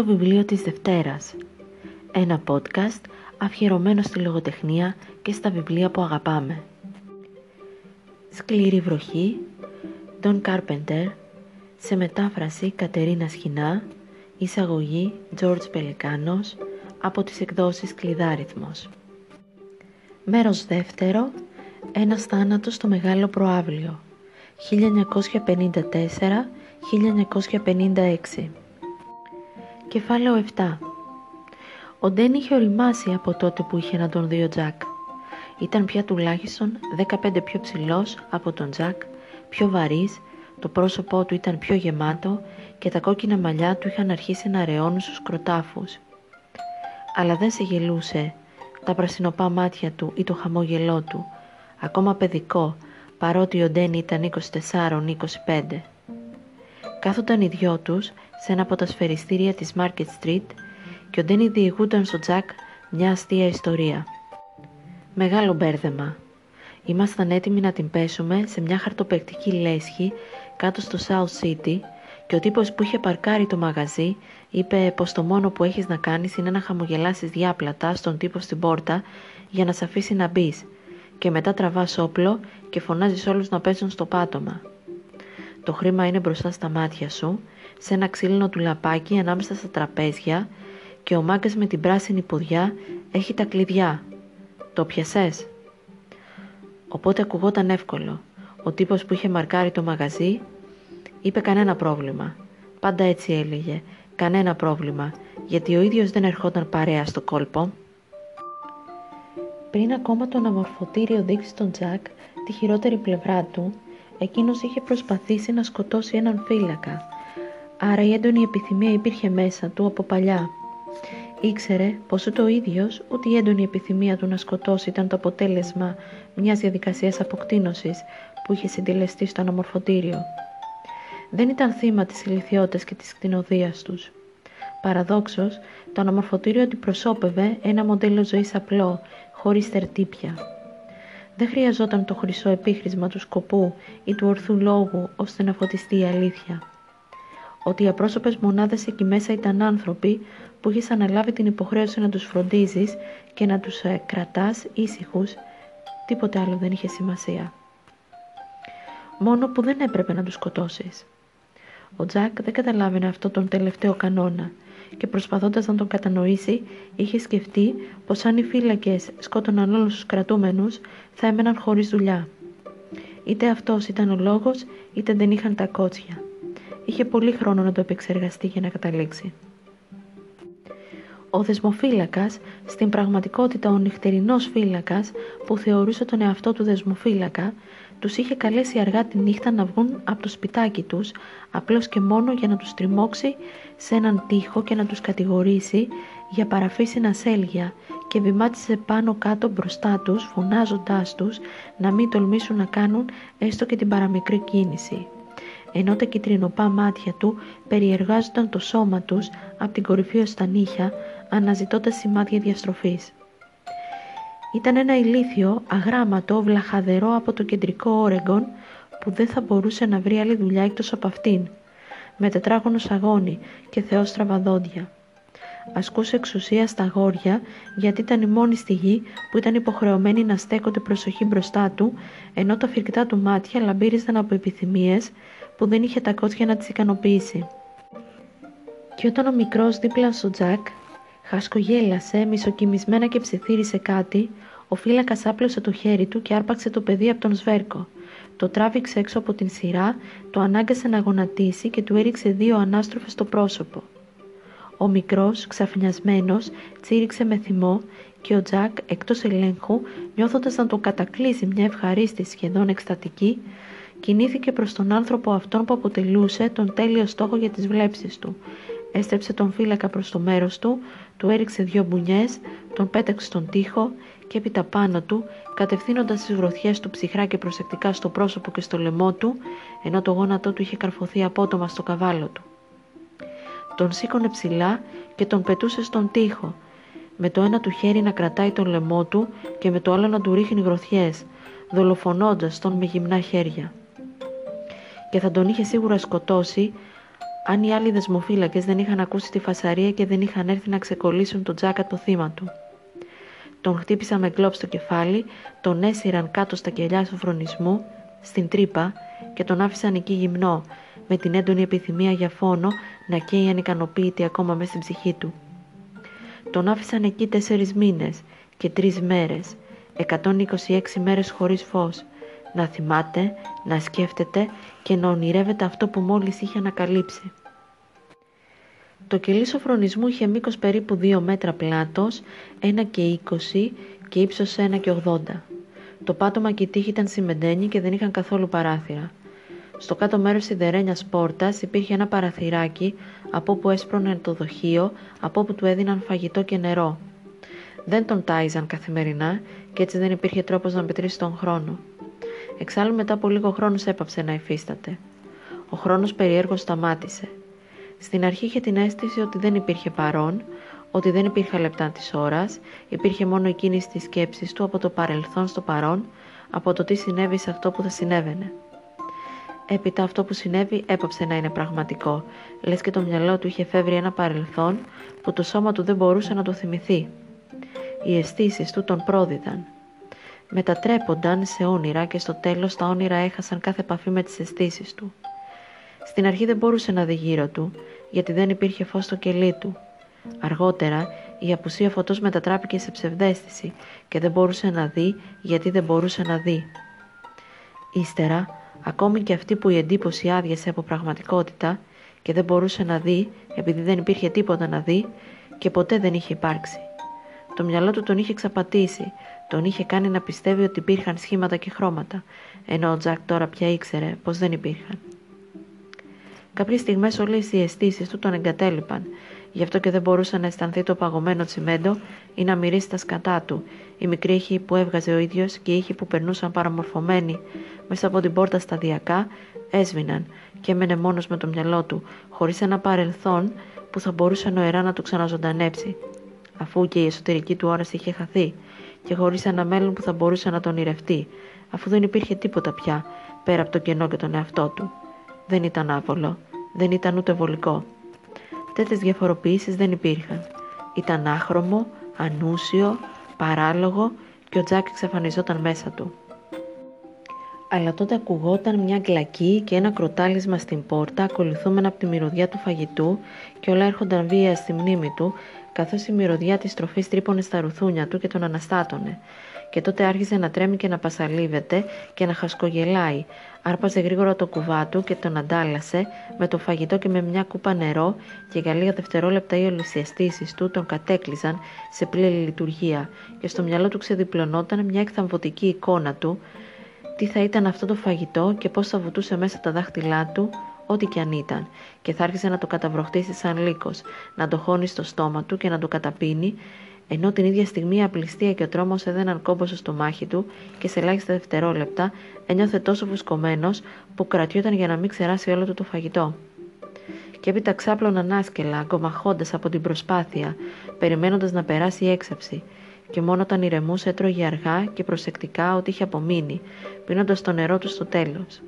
το βιβλίο της Δευτέρας. Ένα podcast αφιερωμένο στη λογοτεχνία και στα βιβλία που αγαπάμε. Σκληρή βροχή, Don Carpenter, σε μετάφραση Κατερίνα Σχοινά, εισαγωγή George Πελικάνος, από τις εκδόσεις Κλειδάριθμος. Μέρος δεύτερο, ένας θάνατος στο Μεγάλο Προάβλιο, 1954-1956. Κεφάλαιο 7 Ο Ντέν είχε οριμάσει από τότε που είχε να τον δει ο Τζακ. Ήταν πια τουλάχιστον 15 πιο ψηλός από τον Τζακ, πιο βαρύς, το πρόσωπό του ήταν πιο γεμάτο και τα κόκκινα μαλλιά του είχαν αρχίσει να ρεώνουν στους κροτάφους. Αλλά δεν σε γελούσε τα πρασινοπά μάτια του ή το χαμόγελό του, ακόμα παιδικό, παρότι ο Ντέν ήταν 24-25. Κάθονταν οι δυο τους σε ένα από τα σφαιριστήρια της Market Street και ο Ντένι διηγούταν στο Τζακ μια αστεία ιστορία. Μεγάλο μπέρδεμα. Ήμασταν έτοιμοι να την πέσουμε σε μια χαρτοπεκτική λέσχη κάτω στο South City και ο τύπος που είχε παρκάρει το μαγαζί είπε πως το μόνο που έχεις να κάνεις είναι να χαμογελάσεις διάπλατα στον τύπο στην πόρτα για να σε αφήσει να μπεις και μετά τραβάς όπλο και φωνάζεις όλους να πέσουν στο πάτωμα. Το χρήμα είναι μπροστά στα μάτια σου σε ένα ξύλινο του λαπάκι ανάμεσα στα τραπέζια και ο μάγκας με την πράσινη ποδιά έχει τα κλειδιά. Το πιασες; Οπότε ακουγόταν εύκολο. Ο τύπος που είχε μαρκάρει το μαγαζί είπε κανένα πρόβλημα. Πάντα έτσι έλεγε. Κανένα πρόβλημα. Γιατί ο ίδιος δεν ερχόταν παρέα στο κόλπο. Πριν ακόμα το αναμορφωτήριο δείξει στον Τζακ τη χειρότερη πλευρά του, εκείνος είχε προσπαθήσει να σκοτώσει έναν φύλακα άρα η έντονη επιθυμία υπήρχε μέσα του από παλιά. Ήξερε πως ούτε ο ίδιος, ούτε η έντονη επιθυμία του να σκοτώσει ήταν το αποτέλεσμα μιας διαδικασίας αποκτήνωσης που είχε συντελεστεί στο αναμορφωτήριο. Δεν ήταν θύμα της ηλικιότητας και της κτηνοδίας τους. Παραδόξως, το αναμορφωτήριο αντιπροσώπευε ένα μοντέλο ζωής απλό, χωρίς τερτύπια. Δεν χρειαζόταν το χρυσό επίχρησμα του σκοπού ή του ορθού λόγου ώστε να φωτιστεί η αλήθεια ότι οι απρόσωπες μονάδες εκεί μέσα ήταν άνθρωποι που είχες αναλάβει την υποχρέωση να τους φροντίζεις και να τους ε, κρατάς ήσυχους, τίποτε άλλο δεν είχε σημασία. Μόνο που δεν έπρεπε να τους σκοτώσεις. Ο Τζακ δεν καταλάβαινε αυτό τον τελευταίο κανόνα και προσπαθώντας να τον κατανοήσει είχε σκεφτεί πως αν οι φύλακες σκότωναν όλους τους κρατούμενους θα έμεναν χωρίς δουλειά. Είτε αυτός ήταν ο λόγος είτε δεν είχαν τα κότσια είχε πολύ χρόνο να το επεξεργαστεί για να καταλήξει. Ο δεσμοφύλακας, στην πραγματικότητα ο νυχτερινός φύλακας που θεωρούσε τον εαυτό του δεσμοφύλακα, τους είχε καλέσει αργά τη νύχτα να βγουν από το σπιτάκι τους, απλώς και μόνο για να τους τριμώξει σε έναν τοίχο και να τους κατηγορήσει για παραφύσινα ασέλγια και βημάτισε πάνω κάτω μπροστά τους, φωνάζοντάς τους να μην τολμήσουν να κάνουν έστω και την παραμικρή κίνηση ενώ τα κυτρινοπά μάτια του περιεργάζονταν το σώμα τους από την κορυφή ως τα νύχια, αναζητώντας σημάδια διαστροφής. Ήταν ένα ηλίθιο, αγράμματο, βλαχαδερό από το κεντρικό Όρεγκον που δεν θα μπορούσε να βρει άλλη δουλειά εκτός από αυτήν, με τετράγωνος σαγόνι και θεόστραβα δόντια. Ασκούσε εξουσία στα γόρια γιατί ήταν η μόνη στη γη που ήταν υποχρεωμένη να στέκονται προσοχή μπροστά του ενώ τα φυρκτά του μάτια λαμπύριζαν από επιθυμίες που δεν είχε τα κότσια να τις ικανοποιήσει. Και όταν ο μικρός δίπλα στο Τζακ χασκογέλασε, μισοκιμισμένα και ψιθύρισε κάτι, ο φύλακας άπλωσε το χέρι του και άρπαξε το παιδί από τον σβέρκο. Το τράβηξε έξω από την σειρά, το ανάγκασε να γονατίσει και του έριξε δύο ανάστροφες στο πρόσωπο. Ο μικρός, ξαφνιασμένος, τσίριξε με θυμό και ο Τζακ, εκτός ελέγχου, νιώθοντας να το κατακλείσει μια ευχαρίστηση σχεδόν εκστατική, κινήθηκε προς τον άνθρωπο αυτόν που αποτελούσε τον τέλειο στόχο για τις βλέψεις του. Έστρεψε τον φύλακα προς το μέρος του, του έριξε δυο μπουνιές, τον πέταξε στον τοίχο και έπειτα πάνω του, κατευθύνοντας τις γροθιές του ψυχρά και προσεκτικά στο πρόσωπο και στο λαιμό του, ενώ το γόνατό του είχε καρφωθεί απότομα στο καβάλο του. Τον σήκωνε ψηλά και τον πετούσε στον τοίχο, με το ένα του χέρι να κρατάει τον λαιμό του και με το άλλο να του ρίχνει γροθιές, δολοφονώντας τον με γυμνά χέρια και θα τον είχε σίγουρα σκοτώσει αν οι άλλοι δεσμοφύλακες δεν είχαν ακούσει τη φασαρία και δεν είχαν έρθει να ξεκολλήσουν τον Τζακ το θύμα του. Τον χτύπησαν με γκλόπ στο κεφάλι, τον έσυραν κάτω στα κελιά φρονισμού, στην τρύπα και τον άφησαν εκεί γυμνό, με την έντονη επιθυμία για φόνο να καίει ανικανοποίητη ακόμα μέσα στην ψυχή του. Τον άφησαν εκεί τέσσερις μήνες και τρεις μέρες, 126 μέρες χωρίς φως, να θυμάται, να σκέφτεται και να ονειρεύεται αυτό που μόλις είχε ανακαλύψει. Το κελί σοφρονισμού είχε μήκος περίπου 2 μέτρα πλάτος, 1 και 20 και ύψος 1 και 80. Το πάτωμα και η τύχη ήταν σημεντένοι και δεν είχαν καθόλου παράθυρα. Στο κάτω μέρος σιδερένιας πόρτας υπήρχε ένα παραθυράκι από όπου έσπρωνε το δοχείο, από όπου του έδιναν φαγητό και νερό. Δεν τον τάιζαν καθημερινά και έτσι δεν υπήρχε τρόπος να μετρήσει τον χρόνο. Εξάλλου μετά από λίγο χρόνο έπαψε να υφίσταται. Ο χρόνος περιέργως σταμάτησε. Στην αρχή είχε την αίσθηση ότι δεν υπήρχε παρόν, ότι δεν υπήρχε λεπτά της ώρας, υπήρχε μόνο η κίνηση της σκέψης του από το παρελθόν στο παρόν, από το τι συνέβη σε αυτό που θα συνέβαινε. Έπειτα αυτό που συνέβη έπαψε να είναι πραγματικό, λες και το μυαλό του είχε φεύγει ένα παρελθόν που το σώμα του δεν μπορούσε να το θυμηθεί. Οι αισθήσεις του τον πρόδιδαν. Μετατρέπονταν σε όνειρα και στο τέλος τα όνειρα έχασαν κάθε επαφή με τις αισθήσεις του. Στην αρχή δεν μπορούσε να δει γύρω του, γιατί δεν υπήρχε φως στο κελί του. Αργότερα, η απουσία φωτός μετατράπηκε σε ψευδέστηση και δεν μπορούσε να δει γιατί δεν μπορούσε να δει. Ύστερα, ακόμη και αυτή που η εντύπωση άδειασε από πραγματικότητα και δεν μπορούσε να δει επειδή δεν υπήρχε τίποτα να δει και ποτέ δεν είχε υπάρξει. Το μυαλό του τον είχε εξαπατήσει, τον είχε κάνει να πιστεύει ότι υπήρχαν σχήματα και χρώματα, ενώ ο Τζακ τώρα πια ήξερε πως δεν υπήρχαν. Κάποιες στιγμές όλες οι αισθήσεις του τον εγκατέλειπαν, γι' αυτό και δεν μπορούσε να αισθανθεί το παγωμένο τσιμέντο ή να μυρίσει τα σκατά του, η μικρή ήχη που έβγαζε ο ίδιος και οι ήχοι που περνούσαν παραμορφωμένοι μέσα από την πόρτα σταδιακά έσβηναν και έμενε μόνος με το μυαλό του, χωρίς ένα παρελθόν που θα μπορούσε νοερά να του ξαναζωντανέψει, αφού και η εσωτερική του όραση είχε χαθεί, και χωρίς ένα μέλλον που θα μπορούσε να τον ηρευτεί, αφού δεν υπήρχε τίποτα πια πέρα από το κενό και τον εαυτό του. Δεν ήταν άβολο, δεν ήταν ούτε βολικό. Τέτοιες διαφοροποιήσεις δεν υπήρχαν. Ήταν άχρωμο, ανούσιο, παράλογο και ο Τζάκ εξαφανιζόταν μέσα του. Αλλά τότε ακουγόταν μια γκλακή και ένα κροτάλισμα στην πόρτα ακολουθούμενα από τη μυρωδιά του φαγητού και όλα έρχονταν βία στη μνήμη του καθώς η μυρωδιά της τροφής τρύπωνε στα ρουθούνια του και τον αναστάτωνε. Και τότε άρχισε να τρέμει και να πασαλίβεται και να χασκογελάει. Άρπαζε γρήγορα το κουβά του και τον αντάλλασε με το φαγητό και με μια κούπα νερό και για λίγα δευτερόλεπτα οι όλες οι του τον κατέκλυζαν σε πλήρη λειτουργία. Και στο μυαλό του ξεδιπλωνόταν μια εκθαμβωτική εικόνα του. Τι θα ήταν αυτό το φαγητό και πώς θα βουτούσε μέσα τα δάχτυλά του ό,τι και αν ήταν, και θα άρχισε να το καταβροχτήσει σαν λύκος, να το χώνει στο στόμα του και να το καταπίνει, ενώ την ίδια στιγμή η απληστία και ο τρόμος έδαιναν κόμπο στο στομάχι του και σε ελάχιστα δευτερόλεπτα ένιωθε τόσο φουσκωμένος που κρατιόταν για να μην ξεράσει όλο του το φαγητό. Και έπειτα ξάπλωναν άσκελα, αγκομαχώντας από την προσπάθεια, περιμένοντας να περάσει η έξαψη, και μόνο όταν ηρεμούσε έτρωγε αργά και προσεκτικά ό,τι είχε απομείνει, πίνοντας το νερό του στο τέλος.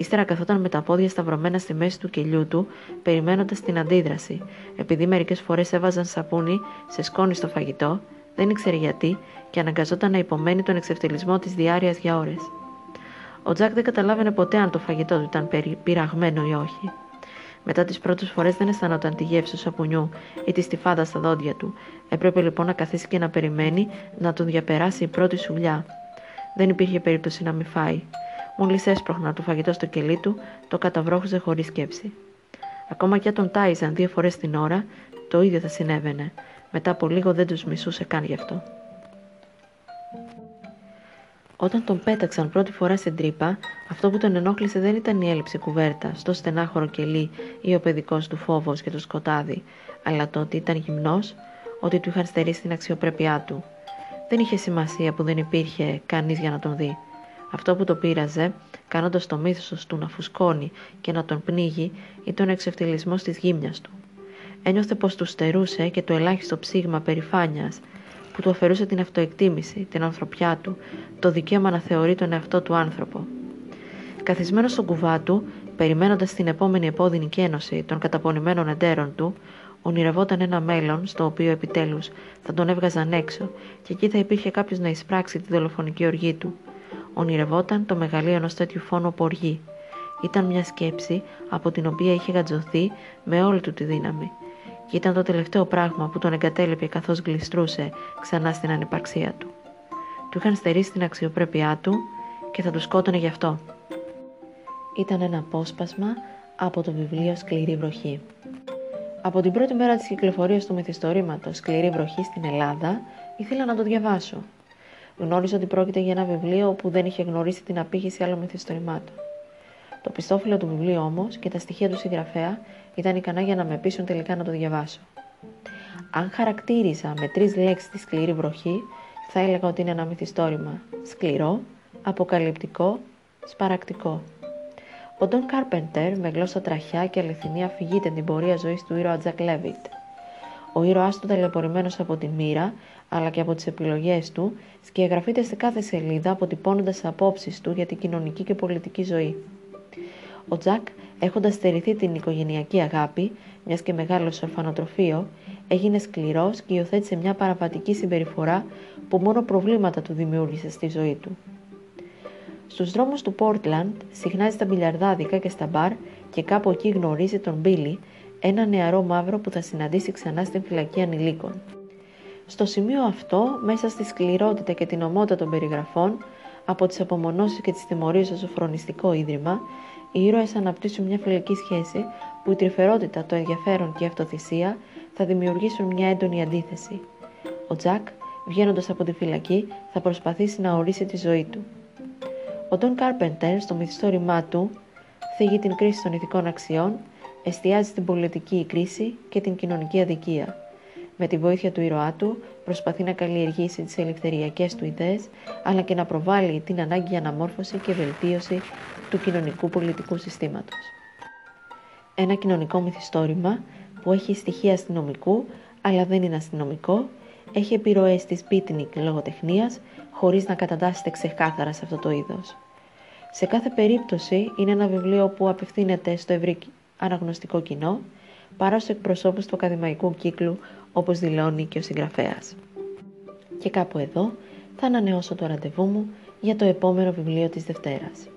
Ύστερα καθόταν με τα πόδια σταυρωμένα στη μέση του κελιού του, περιμένοντας την αντίδραση. Επειδή μερικές φορές έβαζαν σαπούνι σε σκόνη στο φαγητό, δεν ήξερε γιατί και αναγκαζόταν να υπομένει τον εξευτελισμό της διάρκειας για ώρες. Ο Τζακ δεν καταλάβαινε ποτέ αν το φαγητό του ήταν πειραγμένο ή όχι. Μετά τις πρώτες φορές δεν αισθανόταν τη γεύση του σαπουνιού ή τη στιφάδα στα δόντια του. Έπρεπε λοιπόν να καθίσει και να περιμένει να τον διαπεράσει η πρώτη σουλιά. Δεν υπήρχε περίπτωση να μην φάει. Μόλις έσπρωχνα το φαγητό στο κελί του, το καταβρόχουζε χωρίς σκέψη. Ακόμα και αν τον τάιζαν δύο φορές την ώρα, το ίδιο θα συνέβαινε. Μετά από λίγο δεν τους μισούσε καν γι' αυτό. Όταν τον πέταξαν πρώτη φορά στην τρύπα, αυτό που τον ενόχλησε δεν ήταν η έλλειψη κουβέρτα, στο στενάχωρο κελί ή ο παιδικός του φόβος και το σκοτάδι, αλλά το ότι ήταν γυμνός, ότι του είχαν στερήσει την αξιοπρέπειά του. Δεν είχε σημασία που δεν υπήρχε κανείς για να τον δει. Αυτό που το πείραζε, κάνοντας το μύθος του να φουσκώνει και να τον πνίγει, ήταν ο εξευτελισμός της γύμνιας του. Ένιωθε πως του στερούσε και το ελάχιστο ψήγμα περηφάνειας, που του αφαιρούσε την αυτοεκτίμηση, την ανθρωπιά του, το δικαίωμα να θεωρεί τον εαυτό του άνθρωπο. Καθισμένος στον κουβά του, περιμένοντας την επόμενη επώδυνη κένωση των καταπονημένων εντέρων του, ονειρευόταν ένα μέλλον στο οποίο επιτέλους θα τον έβγαζαν έξω και εκεί θα υπήρχε κάποιος να εισπράξει τη δολοφονική οργή του. Ονειρευόταν το μεγαλείο ενός τέτοιου φόνου από οργή. Ήταν μια σκέψη από την οποία είχε γατζωθεί με όλη του τη δύναμη. Και ήταν το τελευταίο πράγμα που τον εγκατέλειπε καθώς γλιστρούσε ξανά στην ανυπαρξία του. Του είχαν στερήσει την αξιοπρέπειά του και θα του σκότωνε γι' αυτό. Ήταν ένα απόσπασμα από το βιβλίο «Σκληρή βροχή». Από την πρώτη μέρα της κυκλοφορίας του μυθιστορήματος «Σκληρή βροχή» στην Ελλάδα, ήθελα να το διαβάσω. Γνώριζα ότι πρόκειται για ένα βιβλίο που δεν είχε γνωρίσει την απήχηση άλλων μυθιστορημάτων. Το πιστόφυλλο του βιβλίου όμως και τα στοιχεία του συγγραφέα ήταν ικανά για να με πείσουν τελικά να το διαβάσω. Αν χαρακτήριζα με τρεις λέξεις τη σκληρή βροχή, θα έλεγα ότι είναι ένα μυθιστόρημα σκληρό, αποκαλυπτικό, σπαρακτικό. Ο Ντόν Κάρπεντερ με γλώσσα τραχιά και αληθινή αφηγείται την πορεία ζωής του ήρωα Τζακ Λέβιτ. Ο ήρωάς του ταλαιπωρημένος από τη μοίρα αλλά και από τις επιλογές του σκιαγραφείται σε κάθε σελίδα αποτυπώνοντας απόψεις του για την κοινωνική και πολιτική ζωή. Ο Τζακ, έχοντας στερηθεί την οικογενειακή αγάπη, μιας και μεγάλο ορφανοτροφείο, έγινε σκληρός και υιοθέτησε μια παραβατική συμπεριφορά που μόνο προβλήματα του δημιούργησε στη ζωή του. Στους δρόμους του Πόρτλαντ συχνάζει στα μπιλιαρδάδικα και στα μπαρ και κάπου εκεί γνωρίζει τον Μπίλι, ένα νεαρό μαύρο που θα συναντήσει ξανά στην φυλακή ανηλίκων. Στο σημείο αυτό, μέσα στη σκληρότητα και την ομότητα των περιγραφών, από τις απομονώσεις και τις τιμωρίες στο φρονιστικό ίδρυμα, οι ήρωες αναπτύσσουν μια φιλική σχέση που η τρυφερότητα, το ενδιαφέρον και η αυτοθυσία θα δημιουργήσουν μια έντονη αντίθεση. Ο Τζακ, βγαίνοντας από τη φυλακή, θα προσπαθήσει να ορίσει τη ζωή του. Ο Τον Κάρπεντερ, στο μυθιστόρημά του, θίγει την κρίση των ηθικών αξιών, εστιάζει στην πολιτική κρίση και την κοινωνική αδικία. Με τη βοήθεια του ήρωά του, προσπαθεί να καλλιεργήσει τις ελευθεριακές του ιδέες, αλλά και να προβάλλει την ανάγκη αναμόρφωση και βελτίωση του κοινωνικού πολιτικού συστήματος. Ένα κοινωνικό μυθιστόρημα που έχει στοιχεία αστυνομικού, αλλά δεν είναι αστυνομικό, έχει επιρροές της beatnik λογοτεχνίας, χωρίς να κατατάσσεται ξεκάθαρα σε αυτό το είδος. Σε κάθε περίπτωση είναι ένα βιβλίο που απευθύνεται στο ευρύ αναγνωστικό κοινό, παρά στους εκπροσώπους του ακαδημαϊκού κύκλου, όπως δηλώνει και ο συγγραφέας. Και κάπου εδώ θα ανανεώσω το ραντεβού μου για το επόμενο βιβλίο της Δευτέρας.